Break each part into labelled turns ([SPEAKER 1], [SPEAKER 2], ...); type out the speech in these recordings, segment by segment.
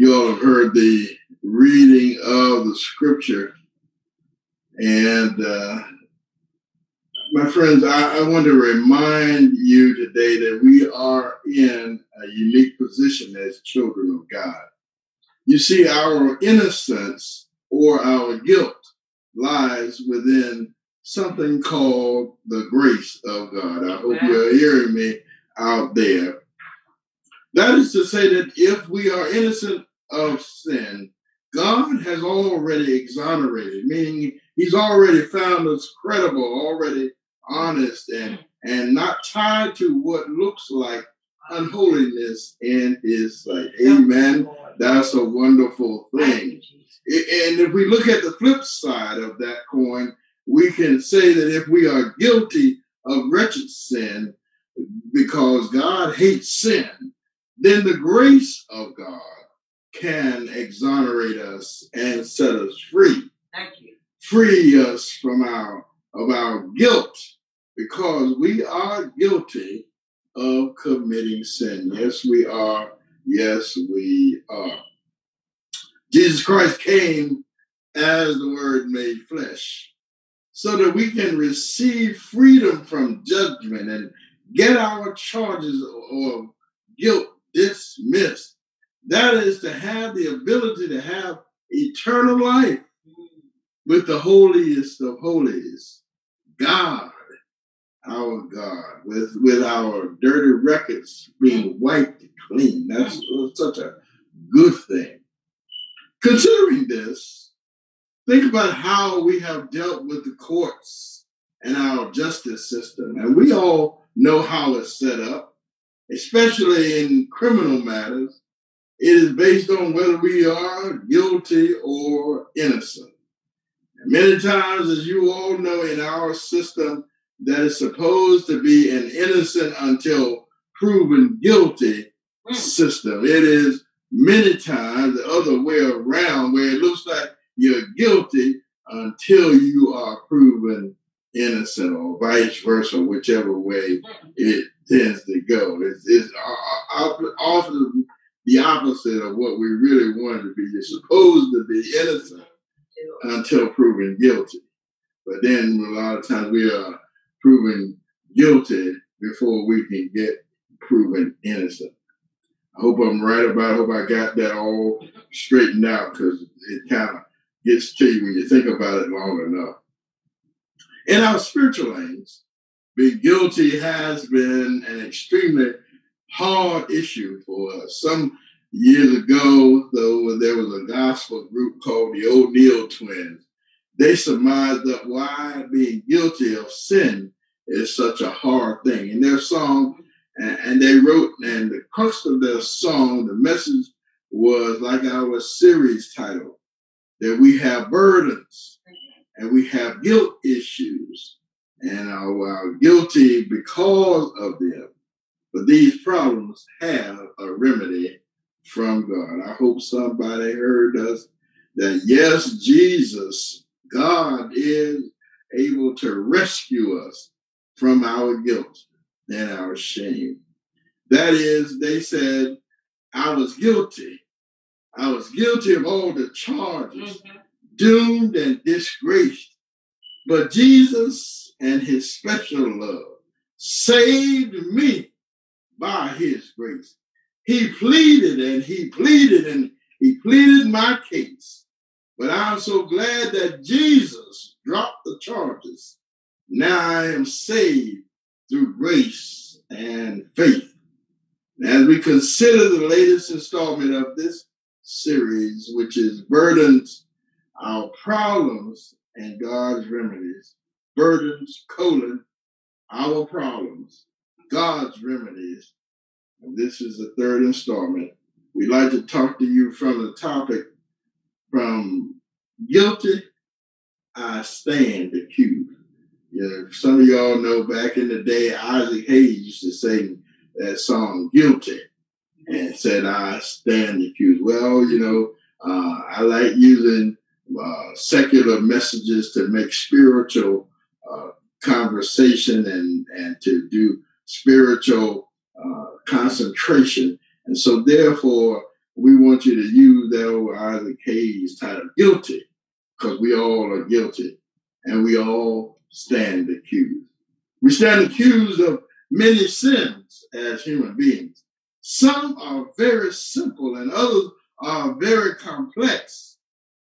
[SPEAKER 1] You all have heard the reading of the scripture. And uh, my friends, I, I, want to remind you today that we are in a unique position as children of God. You see, our innocence or our guilt lies within something called the grace of God. I hope you're hearing me out there. That is to say that if we are innocent of sin, God has already exonerated, meaning He's already found us credible, already honest, and and not tied to what looks like unholiness in His sight. Amen. That's a wonderful thing. And if we look at the flip side of that coin, we can say that if we are guilty of wretched sin, because God hates sin, then the grace of God can exonerate us and set us free.
[SPEAKER 2] Thank you.
[SPEAKER 1] Free us from our of our guilt because we are guilty of committing sin. Yes, we are. Yes, we are. Jesus Christ came as the Word made flesh so that we can receive freedom from judgment and get our charges of guilt dismissed. That is to have the ability to have eternal life with the holiest of holies, God, our God, with, with our dirty records being wiped clean. That's mm. uh, such a good thing. Considering this, think about how we have dealt with the courts and our justice system. And we all know how it's set up, especially in criminal matters. It is based on whether we are guilty or innocent. And many times, as you all know, in our system, that is supposed to be an innocent until proven guilty mm. system. It is many times the other way around, where it looks like you're guilty until you are proven innocent, or vice versa, whichever way hmm. it tends to go. It's, it's uh, uh, often the opposite of what we really want to be. You're supposed to be innocent until proven guilty. But then a lot of times we are proven guilty before we can get proven innocent. I hope I'm right about. I hope I got that all straightened out because it kind of gets to you when you think about it long enough. In our spiritual lanes, being guilty has been an extremely hard issue for us. Some years ago, though, there was a gospel group called the O'Neal Twins. They surmised that why being guilty of sin is such a hard thing. In their song, and, they wrote, and the crux of their song, the message was like our series title, that we have burdens and we have guilt issues and are, are guilty because of them. But these problems have a remedy from God. I hope somebody heard us that yes, Jesus, God is able to rescue us from our guilt and our shame. That is, they said, I was guilty. I was guilty of all the charges, mm-hmm. doomed and disgraced. But Jesus and his special love saved me by his grace. He pleaded and he pleaded and he pleaded my case. But I'm so glad that Jesus dropped the charges. Now I am saved through grace and faith. As we consider the latest installment of this series, which is Burdens, Our Problems, and God's Remedies. Burdens, colon, Our Problems, God's Remedies, and this is the third installment. We'd like to talk to you from the topic from guilty, I stand accused. Yeah, some of y'all know back in the day, Isaac Hayes used to sing that song "Guilty" and said, "I stand accused." Well, you know, uh, I like using uh, secular messages to make spiritual uh, conversation and and to do spiritual uh, concentration. And so, therefore, we want you to use that old Isaac Hayes title, guilty, because we all are guilty and we all stand accused. We stand accused of many sins as human beings. Some are very simple and others are very complex.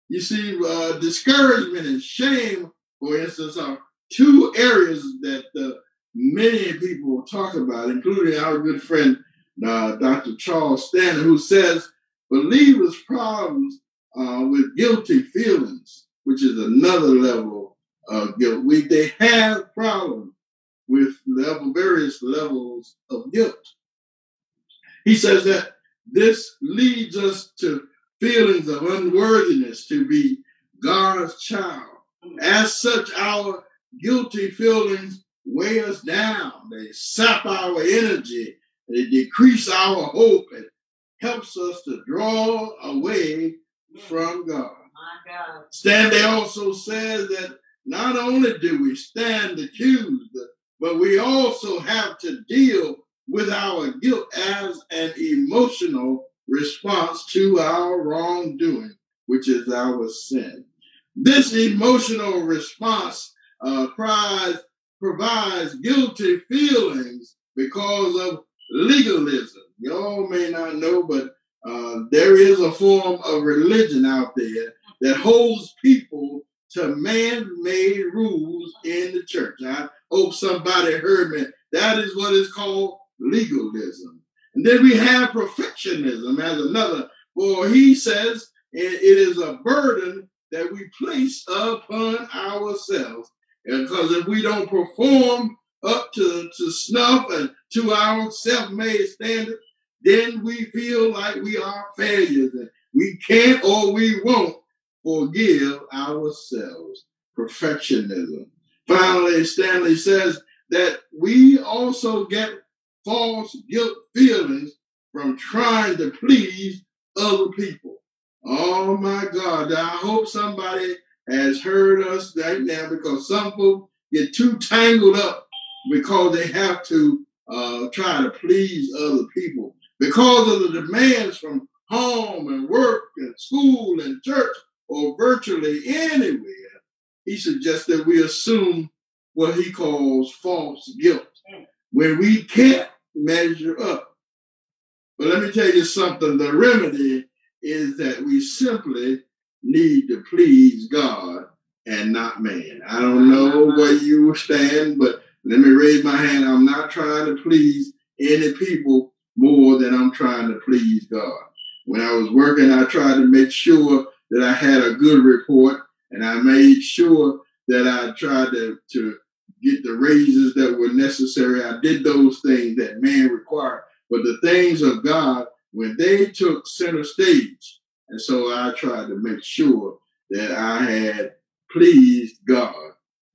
[SPEAKER 1] You see, uh, discouragement and shame, for instance, are two areas that uh, many people talk about, including our good friend uh, Dr. Charles Stanley, who says believers' problems uh, with guilty feelings, which is another level of guilt. We, they have problems with level, various levels of guilt. He says that this leads us to feelings of unworthiness to be God's child. As such, our guilty feelings weigh us down. They sap our energy. They decrease our hope and helps us to draw away from God. God. Stanley also says that not only do we stand accused, but we also have to deal with our guilt as an emotional response to our wrongdoing, which is our sin. This emotional response uh, provides, provides guilty feelings because of legalism. Y'all may not know, but uh, there is a form of religion out there that holds people to man-made rules in the church. I hope somebody heard me. That is what is called legalism. And then we have perfectionism as another, for he says it is a burden that we place upon ourselves. Because if we don't perform up to, to snuff and to our self-made standard, then we feel like we are failures and we can't or we won't forgive ourselves. Perfectionism. Finally, Stanley says that we also get false guilt feelings from trying to please other people. Oh my God. I hope somebody has heard us right now because some folks get too tangled up because they have to uh, try to please other people. Because of the demands from home and work and school and church or virtually anywhere, he suggests that we assume what he calls false guilt when we can't measure up. But let me tell you something the remedy is that we simply need to please God and not man. I don't know where you stand, but let me raise my hand. I'm not trying to please any people more than I'm trying to please God. When I was working, I tried to make sure that I had a good report and I made sure that I tried to, to get the raises that were necessary. I did those things that man required. But the things of God, when they took center stage, and so I tried to make sure that I had pleased God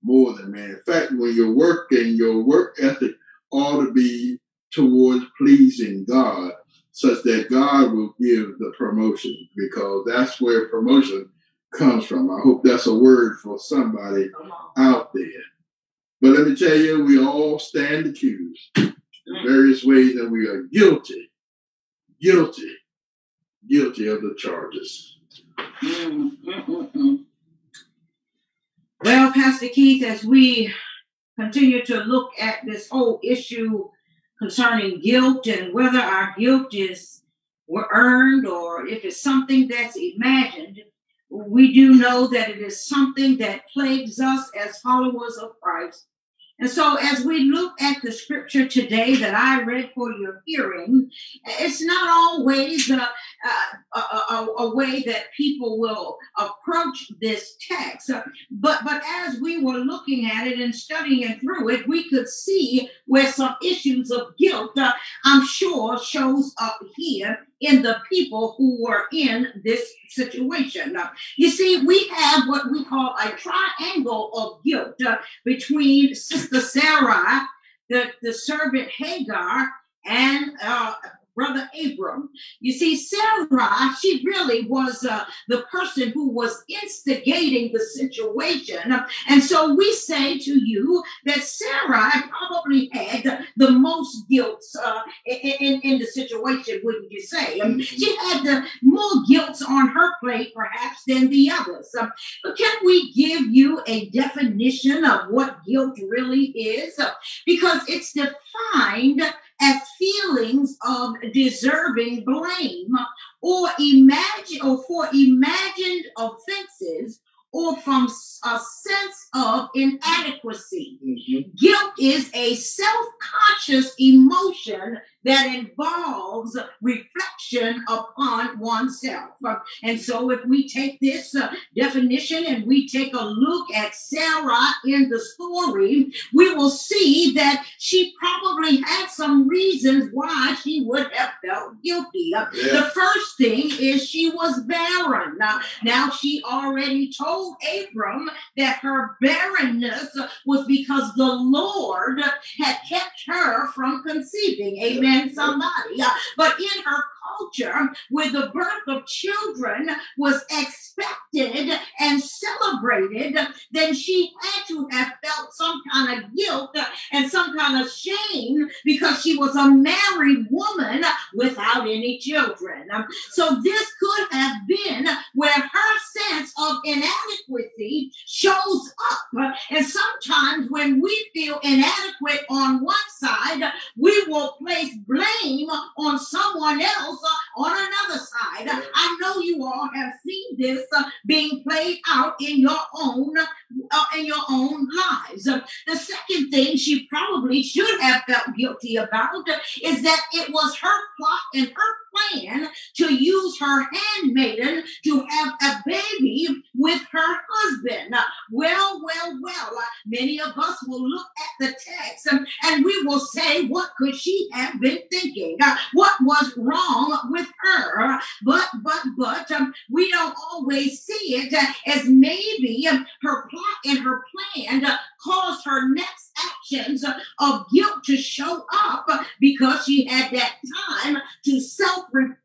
[SPEAKER 1] more than man. In fact, when you're working, your work ethic ought to be towards pleasing God, such that God will give the promotion, because that's where promotion comes from. I hope that's a word for somebody out there. But let me tell you, we all stand accused in various ways, that we are guilty, guilty, guilty of the charges.
[SPEAKER 2] Mm-hmm. Well, Pastor Keith, as we continue to look at this whole issue concerning guilt and whether our guilt is were earned or if it's something that's imagined, we do know that it is something that plagues us as followers of Christ. And so, as we look at the scripture today that I read for your hearing, it's not always a, a, a, a way that people will approach this text. But, but as we were looking at it and studying it through it, we could see where some issues of guilt, uh, I'm sure, shows up here in the people who were in this situation. Now, you see, we have what we call a triangle of guilt uh, between Sister Sarah, the, the servant Hagar, and uh, brother Abram. You see, Sarah, she really was uh, the person who was instigating the situation. And so we say to you that Sarah probably had the most guilt uh, in, in the situation, wouldn't you say? Um, she had the more guilt on her plate, perhaps, than the others. Um, but can we give you a definition of what guilt really is? Because it's defined as feelings of deserving blame or imagine or for imagined offenses or from a sense of inadequacy. Mm-hmm. Guilt is a self conscious emotion that involves reflection upon oneself. And so, if we take this uh, definition and we take a look at Sarah in the story, we will see that she probably had some reasons why she would have felt guilty. Yeah. The first thing is she was barren. Now, now, she already told Abram that her barrenness was because the Lord had kept her from conceiving. Amen somebody. But in her culture, where the birth of children was expected and celebrated, then she had to have felt some kind of guilt and some kind of shame because she was a married woman without any children. So this could have been where her sense of inadequacy shows up. And sometimes when we feel inadequate on one side, we will place blame on someone else on another side. I know you all have seen this uh, being played out in your own uh, in your own lives. The second thing she probably should have felt guilty about is that it was her plot and her plan to use her handmaiden to have a baby with her husband. Well, well, well, uh, many of us will look at the text and, and we will say, what could she have been thinking? Uh, what was wrong with her? But, but, but, um, we don't always see it as maybe um, her plot and her plan uh, caused her next actions of guilt to show up because she had that time to self reflect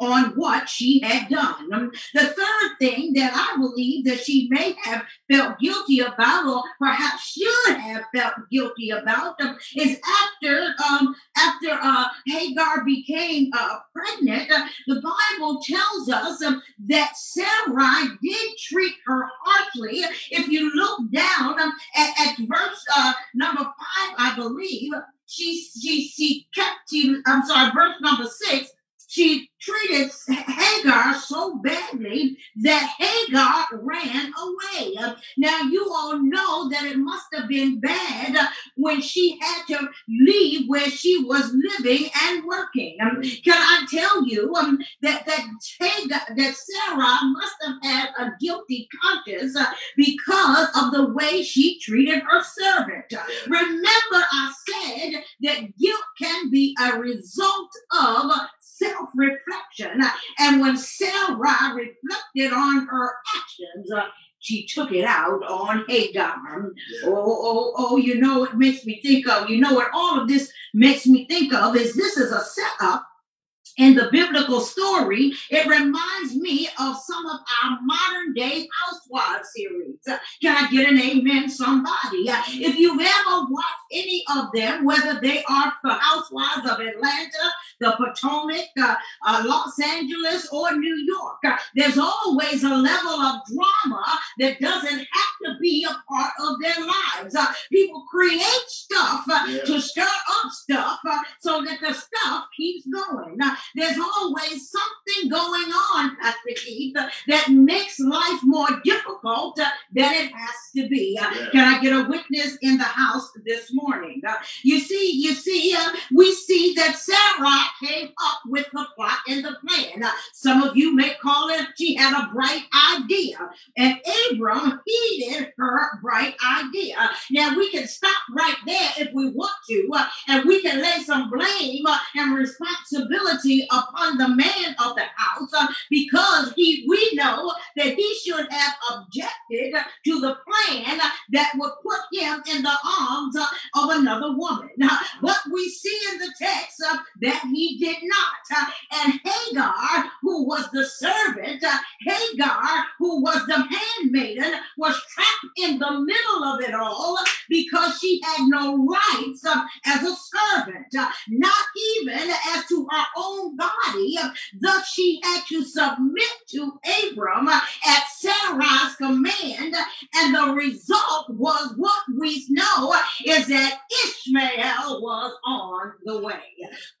[SPEAKER 2] on what she had done. The third thing that I believe that she may have felt guilty about, or perhaps should have felt guilty about, is after um, after uh, Hagar became uh, pregnant, the Bible tells us um, that Sarai did treat her harshly. If you look down um, at, at verse uh, number five, I believe, she she she kept to I'm sorry, verse number six, she treated Hagar so badly that Hagar ran away. Now, you all know that it must have been bad when she had to leave where she was living and working. Can I tell you um, that that Hagar, that Sarah must have had a guilty conscience because of the way she treated her servant? Remember, I said that guilt can be a result of self reflection. And when Sarah reflected on her actions, uh, she took it out on Hagar. Oh, oh, oh, you know what makes me think of, you know what all of this makes me think of is this is a setup in the biblical story, it reminds me of some of our modern day housewives series. Can I get an amen, somebody? If you've ever watched any of them, whether they are the housewives of Atlanta, the Potomac, uh, uh, Los Angeles, or New York, uh, there's always a level of drama that doesn't have to be a part of their lives. Uh, people create stuff uh, yeah. to stir up stuff so that the going. There's always something going on, Pastor Keith, that makes life more difficult uh, than it has to be. Uh, yeah. Can I get a witness in the house this morning? Uh, you see, you see, uh, we see that Sarah came up with the plot and the plan. Some of you may call it she had a bright idea, and Abram heeded her bright idea. Now we can stop right there if we want to, and we can lay some blame and responsibility upon the man of the house because he we know that he should have objected to the plan that would put him in the arms of another woman. But we see in the text that he did not. And Hagar, who was the servant, Hagar, who was the handmaiden, was trapped in the middle of it all because she had no rights as a servant, not even as to her own body. Thus, she had to submit to Abram at Sarai's command, and the result was what we know is that Ishmael was on the way.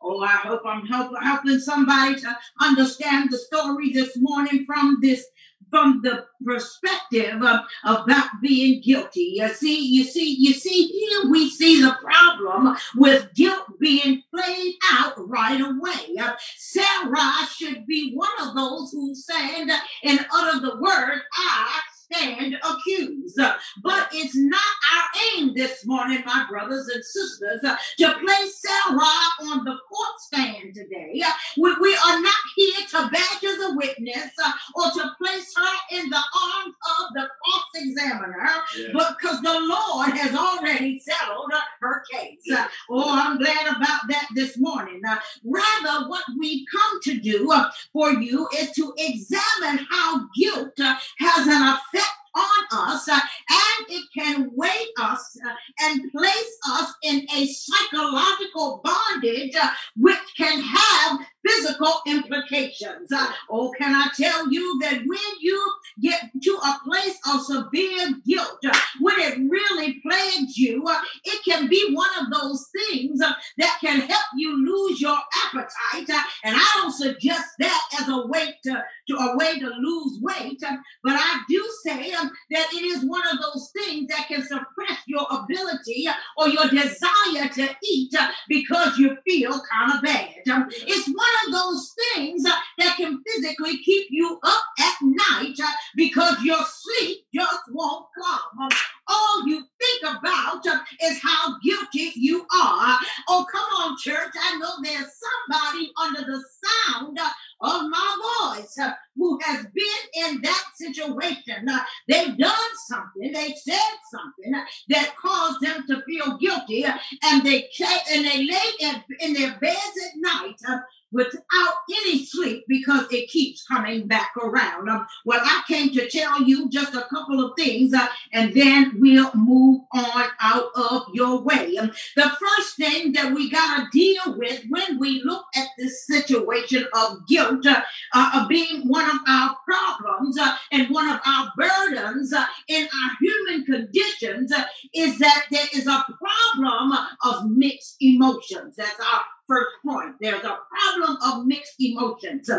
[SPEAKER 2] Oh, I hope I'm help, helping somebody to understand the story this morning from this from the perspective of about being guilty. You see, you see, you see, here we see the problem with guilt being played out right away. Sarah should be one of those who stand and utter the word, I stand accused. But it's not our aim this morning, my brothers and sisters, to place Sarah on the court stand today. We, we are not here to badge as a witness or to place her in the arms of the cross examiner, but because the Lord has already settled her case. Oh, I'm glad about that this morning. rather, what we come to do for you is to examine how guilt has an effect on us uh, and it can weigh us uh, and place us in a psychological bondage uh, which can have physical implications. Uh, oh, can I tell you that when you get to a place of severe guilt, uh, when it really plagues you, uh, it can be one of those things that can help you lose your appetite. And I don't suggest that as a way to, to a way to lose weight, but I do say um, that it is one of those things that can suppress your ability or your desire to eat because you feel kind of bad. Um, it's one of those things uh, that can physically keep you up at night uh, because your sleep just won't come. All you think about uh, is how guilty you are. Oh, come on, church. I know there's somebody under the sound of my voice uh, who has been in that situation. Uh, they've done something, they said something that caused them to feel guilty, and they and they lay in, their beds at night uh, without any sleep because it keeps coming back around. Um, well, I came to tell you just a couple of things uh, and then we'll move on out of your way. Um, the first thing that we got to deal with when we look at this situation of guilt uh, uh, being one of our problems uh, and one of our burdens uh, in our human conditions uh, is that there is a problem of mixed emotions. That's our first point. There's a problem of mixed emotions.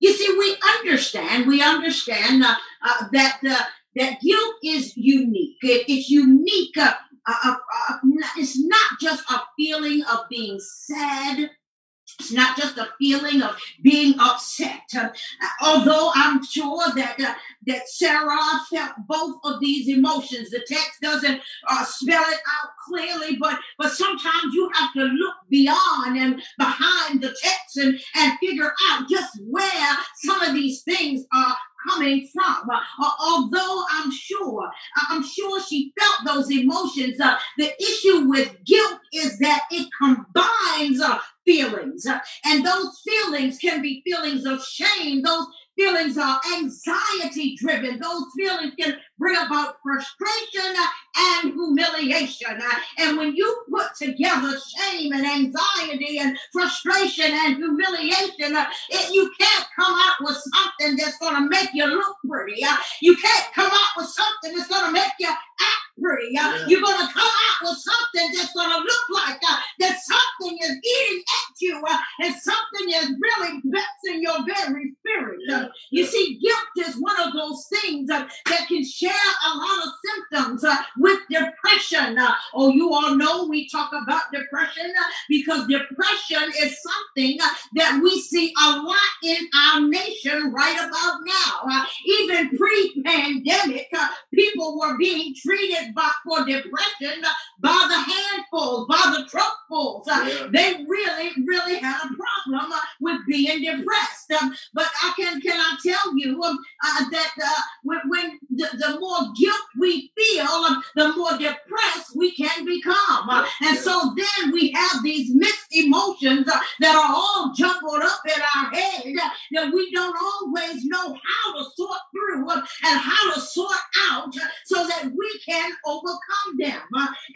[SPEAKER 2] you see, we understand, we understand uh, uh, that uh, that guilt is unique. It, it's unique. Uh, uh, uh, it's not just a feeling of being sad it's not just a feeling of being upset. Although I'm sure that that Sarah felt both of these emotions. The text doesn't uh, spell it out clearly, but but sometimes you have to look beyond and behind the text and, and figure out just where some of these things are coming from. Uh, although I'm sure, I'm sure she felt those emotions. Uh, the issue with guilt is that it combines uh, feelings, and those feelings can be feelings of shame. Those feelings are anxiety driven. Those feelings can about frustration and humiliation. And when you put together shame and anxiety and frustration and humiliation, it, you can't come out with something that's going to make you look pretty. You can't come out with something that's going to make you act pretty. Yeah. You're going to come out with something that's going to look like uh, that something is eating at you uh, and something is really vexing your very spirit. Uh, you see, guilt is one of those things uh, that can share a lot of symptoms uh, with depression. Uh, oh, you all know we talk about depression because depression is something that we see a lot in our nation right about now. Uh, even pre-pandemic, uh, people were being treated by, for depression uh, by the handfuls, by the truckfuls. Uh, yeah. They really, really had a problem uh, with being depressed. Um, but I can can I tell you um, uh, that when, when the, the, more guilt we feel, the more depressed we can become. and so then we have these mixed emotions that are all jumbled up in our head that we don't always know how to sort through and how to sort out so that we can overcome them.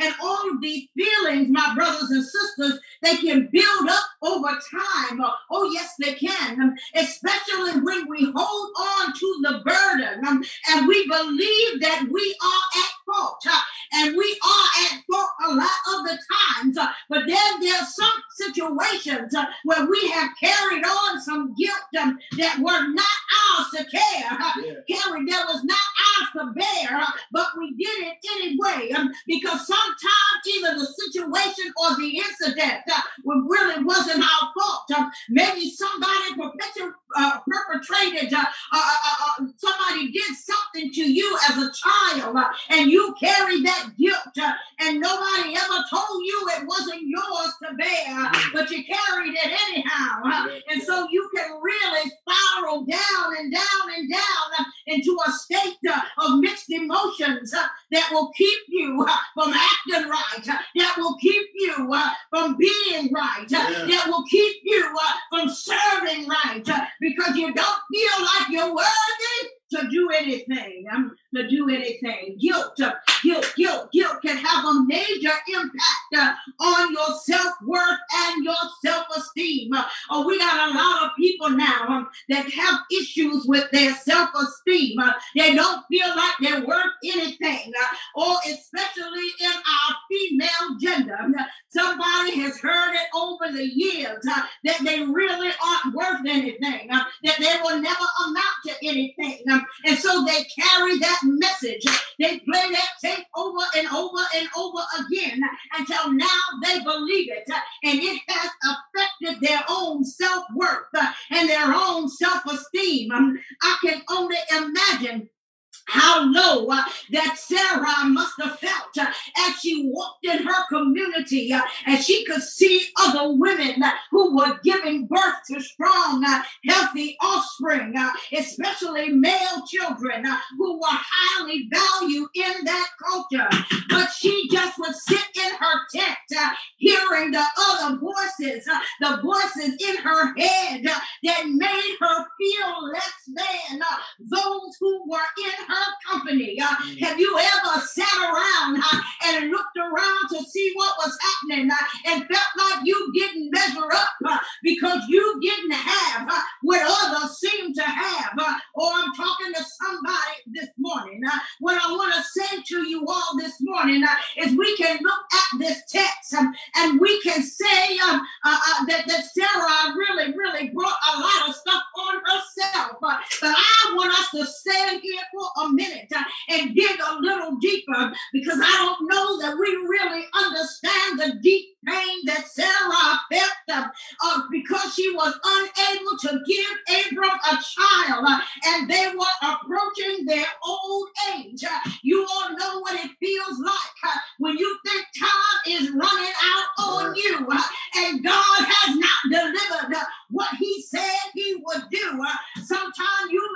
[SPEAKER 2] And all of these feelings, my brothers and sisters, they can build up over time. Oh, yes, they can, especially when we hold on to the burden and we believe that we are at fault. And we are at fault a lot of the times. But then there's some situations where we have carried on some guilt um, that were not ours to care, yeah. carry that was not ours to bear, but we did it anyway um, because sometimes either the situation or the incident uh, really wasn't our fault. Um, maybe somebody perpetu- uh, perpetrated, uh, uh, uh, uh somebody did something to you as a child, uh, and you carry that guilt, uh, and nobody ever told you it wasn't yours to bear, uh, but you carried it anyhow. And so you can really spiral down and down and down into a state of mixed emotions that will keep you from acting right, that will keep you from being right, that will keep you from serving right, because you don't feel like you're worthy to do anything, um, to do anything. Guilt, uh, guilt, guilt, guilt can have a major impact uh, on your self worth and your self esteem. Uh, oh, we got a lot of people now um, that have issues with their self esteem. Uh, they don't feel like they're worth anything, uh, or especially in our female gender. Somebody has heard it over the years uh, that they really aren't worth anything, that they will never amount to anything. And so they carry that message. They play that tape over and over and over again until now they believe it. And it has affected their own self worth and their own self esteem. I can only imagine how low uh, that Sarah must have felt uh, as she walked in her community uh, and she could see other women uh, who were giving birth to strong, uh, healthy offspring, uh, especially male children who were highly valued in that culture. But she just would sit in her tent hearing the other voices, the voices in her head that made her feel less than those who were in her company? Uh, have you ever sat around uh, and looked around to see what was happening uh, and felt like you didn't measure up uh, because you didn't have uh, what others seem to have? Uh, or I'm talking to somebody this morning. what I want to say to you all this morning is we can look at this text um, and we can say um, that, that Sarah really, really brought a lot of stuff on herself. but I want us to stand here for a minute uh, and dig a little deeper because I don't know that we really understand the deep pain that Sarah felt uh, uh, because she was unable to give Abram a child uh, and they were approaching their old age. Uh, you all know what it feels like uh, when you think time is running out on you and God has not delivered what he said he would do. Sometimes you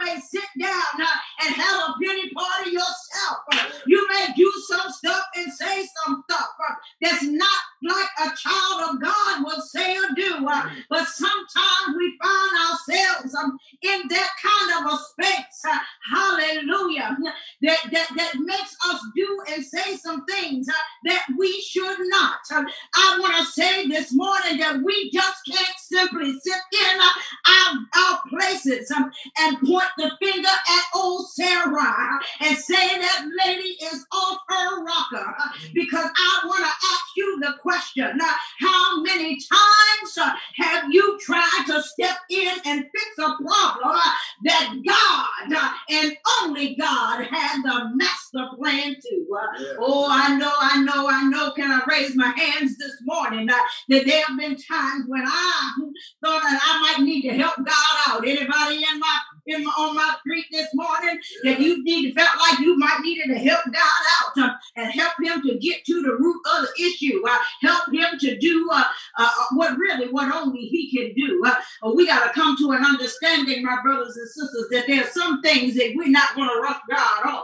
[SPEAKER 2] help him to get to the root of the issue. Uh, help him to do uh, uh, what really what only he can do. Uh, we got to come to an understanding, my brothers and sisters, that there's some things that we're not going to rush God on.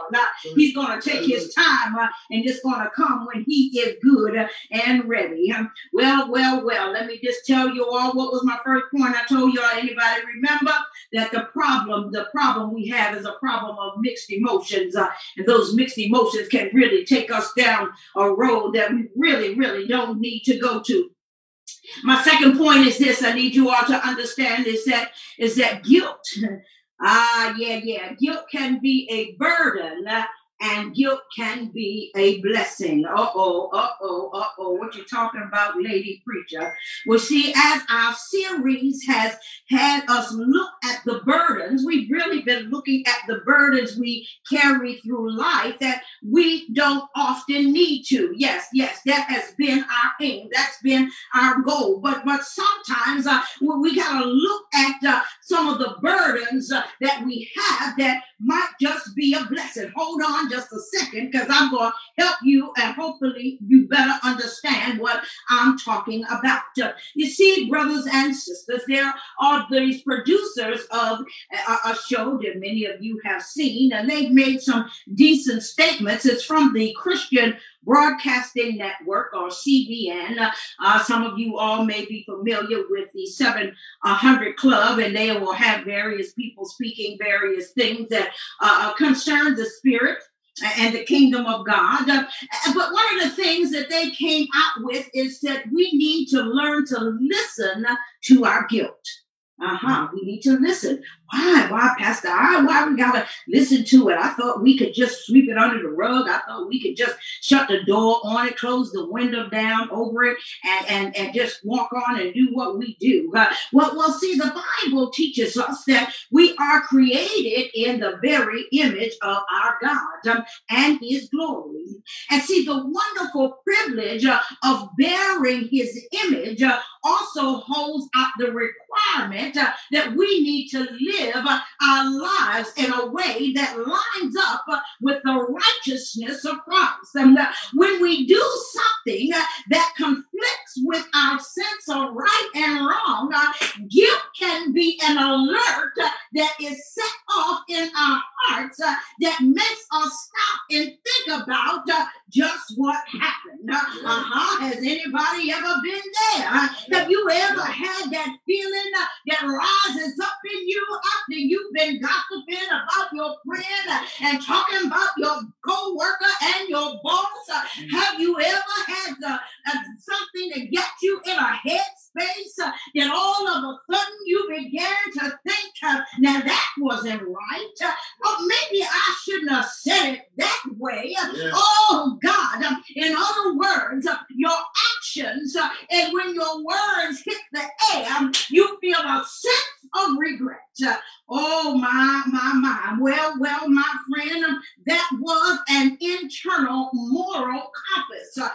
[SPEAKER 2] He's going to take his time uh, and it's going to come when he is good and ready. Um, well, well, well. Let me just tell you all what was my first point. I told you all. Anybody remember that the problem, the problem we have is a problem of mixed emotions, uh, and those mixed emotions can really take us down a road that we really, really don't need to go to. My second point is this: I need you all to understand is that is that guilt. Ah, yeah, yeah. Guilt can be a burden and guilt can be a blessing. Uh oh, uh oh, uh oh. What you talking about, lady preacher? Well, see, as our series has had us look at the burdens, we've really been looking at the burdens we carry through life that we don't often need to. Yes, yes, that has been our aim. That's been our goal. But but sometimes uh, we gotta look at uh, some of the burdens uh, that we have that might just be a blessing. Hold on just a second because I'm going to help you and hopefully you better understand what I'm talking about. You see, brothers and sisters, there are these producers of a, a show that many of you have seen, and they've made some decent statements. It's from the Christian Broadcasting Network or CBN. Uh, some of you all may be familiar with the 700 Club, and they will have various people speaking various things that uh, concern the spirit and the kingdom of God. Uh, but one of the things that they came out with is that we need to learn to listen to our guilt. Uh huh. We need to listen. Why? Why, Pastor? I, why we gotta listen to it? I thought we could just sweep it under the rug. I thought we could just shut the door on it, close the window down over it, and and, and just walk on and do what we do. Uh, well, well, see, the Bible teaches us that we are created in the very image of our God um, and His glory. And see, the wonderful privilege uh, of bearing His image uh, also holds out the requirement uh, that we need to live live our lives in a way that lines up with the righteousness of Christ. And uh, when we do something uh, that conflicts with our sense of right and wrong, uh, guilt can be an alert that is set off in our hearts that makes us stop and think about just what happened. Uh-huh. Has anybody ever been there? Have you ever had that feeling that rises up in you after you've been gossiping about your friend and talking about your co-worker and your boss? Have you ever had uh, uh, something to get you in a headspace uh, that all of a sudden you began to think, uh, now that wasn't right. Uh, or maybe I shouldn't have said it that way. Yeah. Oh, God. Um, in other words, uh, your actions and when your words hit the air, you feel a sense of regret. Oh my, my, my. Well, well, my friend, that was an internal moral compass uh,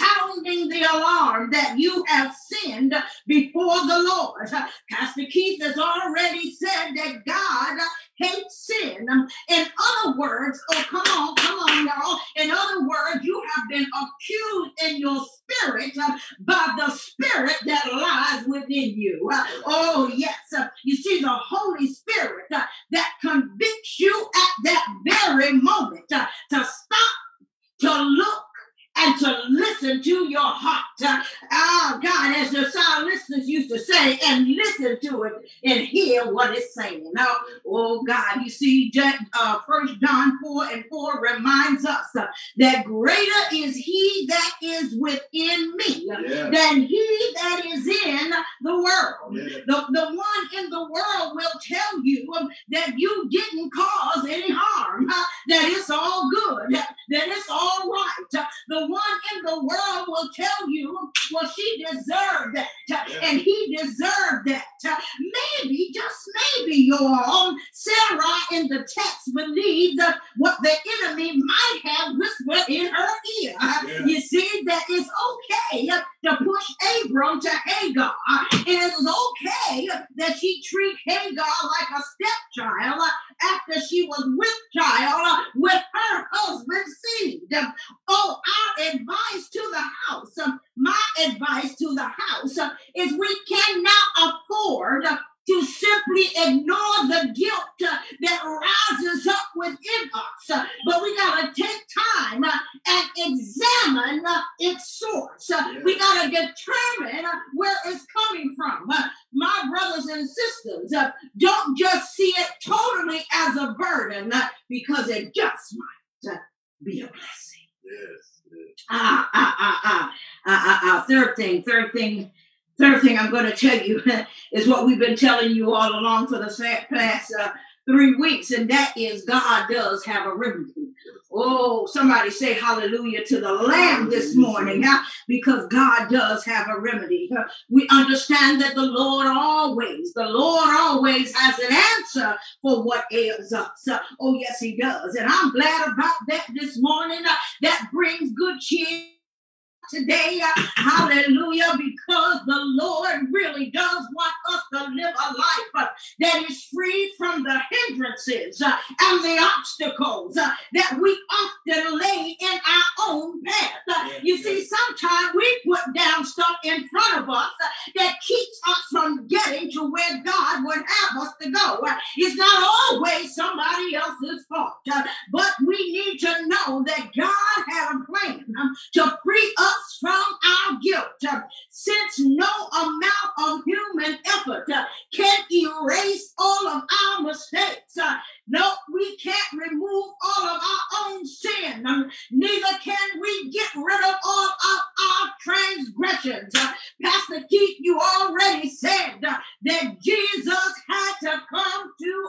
[SPEAKER 2] sounding the alarm that you have sinned before the Lord. Pastor Keith has already said that God hates sin. In other words, oh, come on, come on, y'all. In other words, you have been accused in your spirit by the spirit that lies within you. Oh, yes. You see, the Holy Spirit that convicts you at that very moment to stop, to look, and to listen to your heart. Oh, God, as the listeners used to say, and listen to it and hear what it's saying. Now, oh, God, you see, uh, First John 4 and 4 reminds us uh, that greater is he that is within me than he that is in the world. The, the one in the world will tell you um, that you didn't cause any harm arm, that it's all good, that it's all right. The one in the world will tell you, well, she deserved that, and he deserved that. Maybe, just maybe, your Sarah in the text believed what the enemy might have whispered in her ear. Yeah. You see, that it's okay to push Abram to Hagar. and It is okay that she treat Hagar like a stepchild after she was with child with her husband's seed. Oh, our advice to the house, my advice to the house is we cannot afford to simply ignore the guilt uh, that rises up within us. Uh, but we got to take time uh, and examine its source. We got to determine where it's coming from. My brothers and sisters, don't just see it totally as a burden because it just might be a blessing. Yes. yes. Ah, ah, ah, ah, ah, ah, ah. Third thing, third thing Third thing I'm going to tell you is what we've been telling you all along for the past uh, three weeks, and that is God does have a remedy. Oh, somebody say hallelujah to the Lamb this morning, huh? because God does have a remedy. We understand that the Lord always, the Lord always has an answer for what ails us. Oh, yes, He does. And I'm glad about that this morning. That brings good cheer today. Hallelujah. Because the Lord really does want us to live a life that is free from the hindrances and the obstacles that we often lay in our own path. You see, sometimes we put down stuff in front of us that keeps us from getting to where God would have us to go. It's not always somebody else's fault, but we need to know that God had a plan to free us us from our guilt, uh, since no amount of human effort uh, can erase all of our mistakes. Uh, no, we can't remove all of our own sin. Um, neither can we get rid of all of our transgressions. Pastor Keith, you already said that Jesus had to come to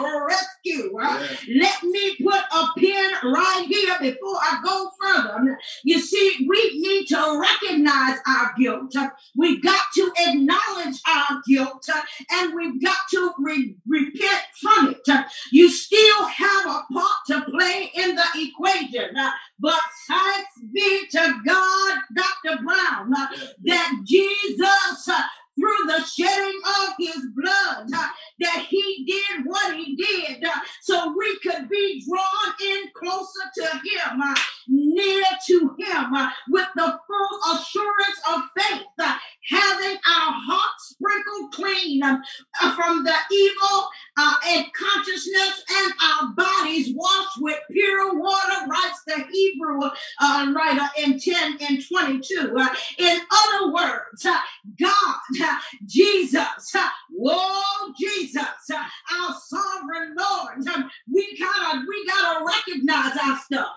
[SPEAKER 2] our rescue. Let me put a pin right here before I go further. You see, we need to recognize our guilt. We've got to acknowledge our guilt and we've got to re- repent from it. You still have a part to play in the equation. But thanks be to God, Dr. Brown, that Jesus through the shedding of his blood uh, that he did what he did uh, so we could be drawn in closer to him, uh, near to him uh, with the full assurance of faith, uh, having our hearts sprinkled clean um, uh, from the evil and consciousness and our bodies washed with pure water, writes the Hebrew writer in 10 and 22. in other words, God Jesus. Whoa, Jesus, our sovereign Lord. We gotta, we gotta recognize our stuff.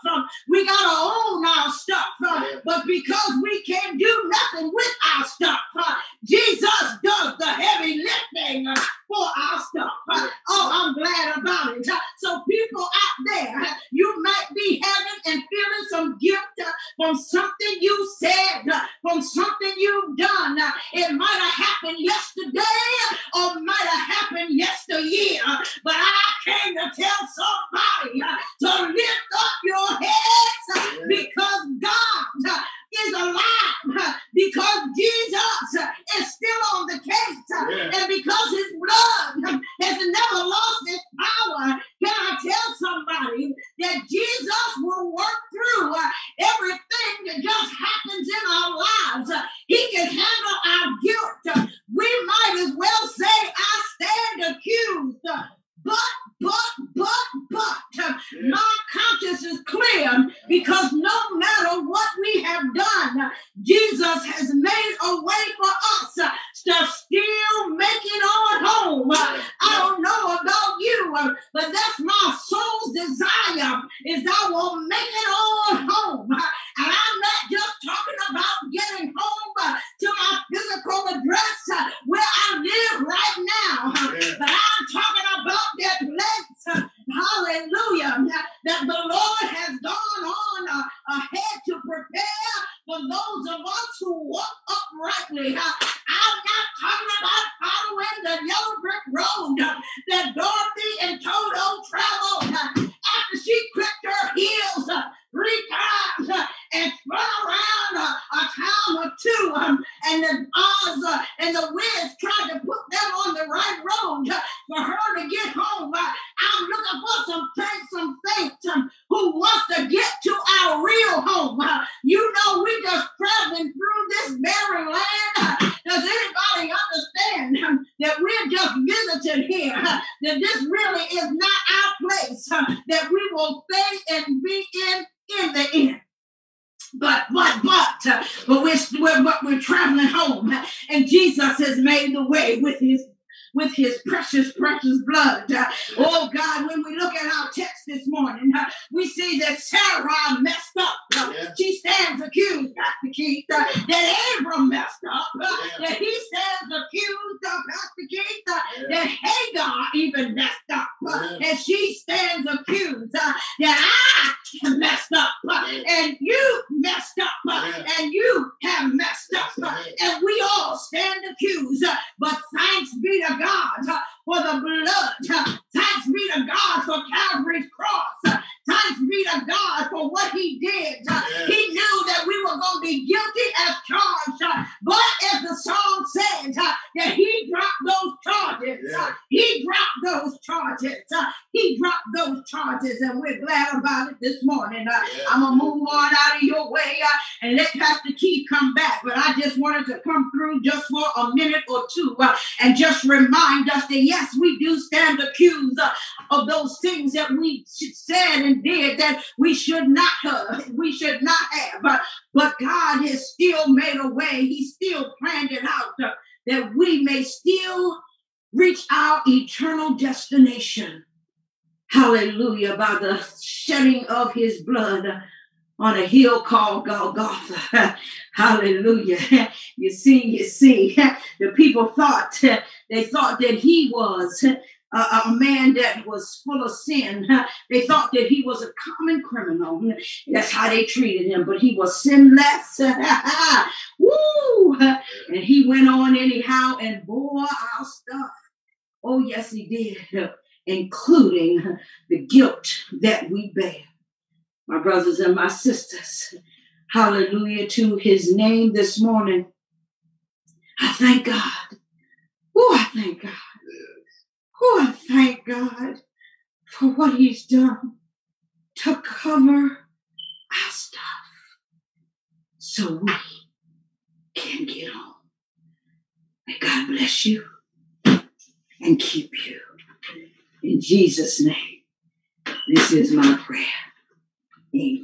[SPEAKER 2] We gotta own our stuff. But because we can't do nothing with our stuff, Jesus does the for our see that Sarah messed up. Yeah. She stands accused, Pastor Keith, that Abram messed up, uh, yeah. that he stands accused, uh, Pastor Keith, yeah. that Hagar even messed up, and she stands accused that I messed up, and you messed up, and you have messed up, and we all stand accused. But thanks be to God God uh, for the blood. Thanks be to God for Calvary's cross. Thanks be to God for what he did. Yes. He knew that we were going to be guilty as charged. But as the song says, that he dropped those charges. Yes. He dropped those charges. He dropped those charges, and we're glad about it this morning. Yes. I'm going to move on out of your way uh, and let Pastor Keith come back. But I just wanted to come through just for a minute or two uh, and just remind us that yes, we do stand accused uh, of those things that we said and did that we should not have, we should not have. But, but God has still made a way. He still planned it out uh, that we may still reach our eternal destination. Hallelujah. By the shedding of his blood on a hill called Golgotha. Hallelujah. You see, you see, the people thought, they thought that he was a, a, man that was full of sin. They thought that he was a common criminal. That's how they treated him, but he was sinless. Woo! And he went on anyhow and bore our stuff. Oh, yes, he did, including the guilt that we bear my brothers and my sisters. Hallelujah to his name this morning. I thank God. Oh, I thank God. Oh, thank God for what he's done to cover our stuff so we can get home. May God bless you and keep you. In Jesus' name, this is my prayer. Amen.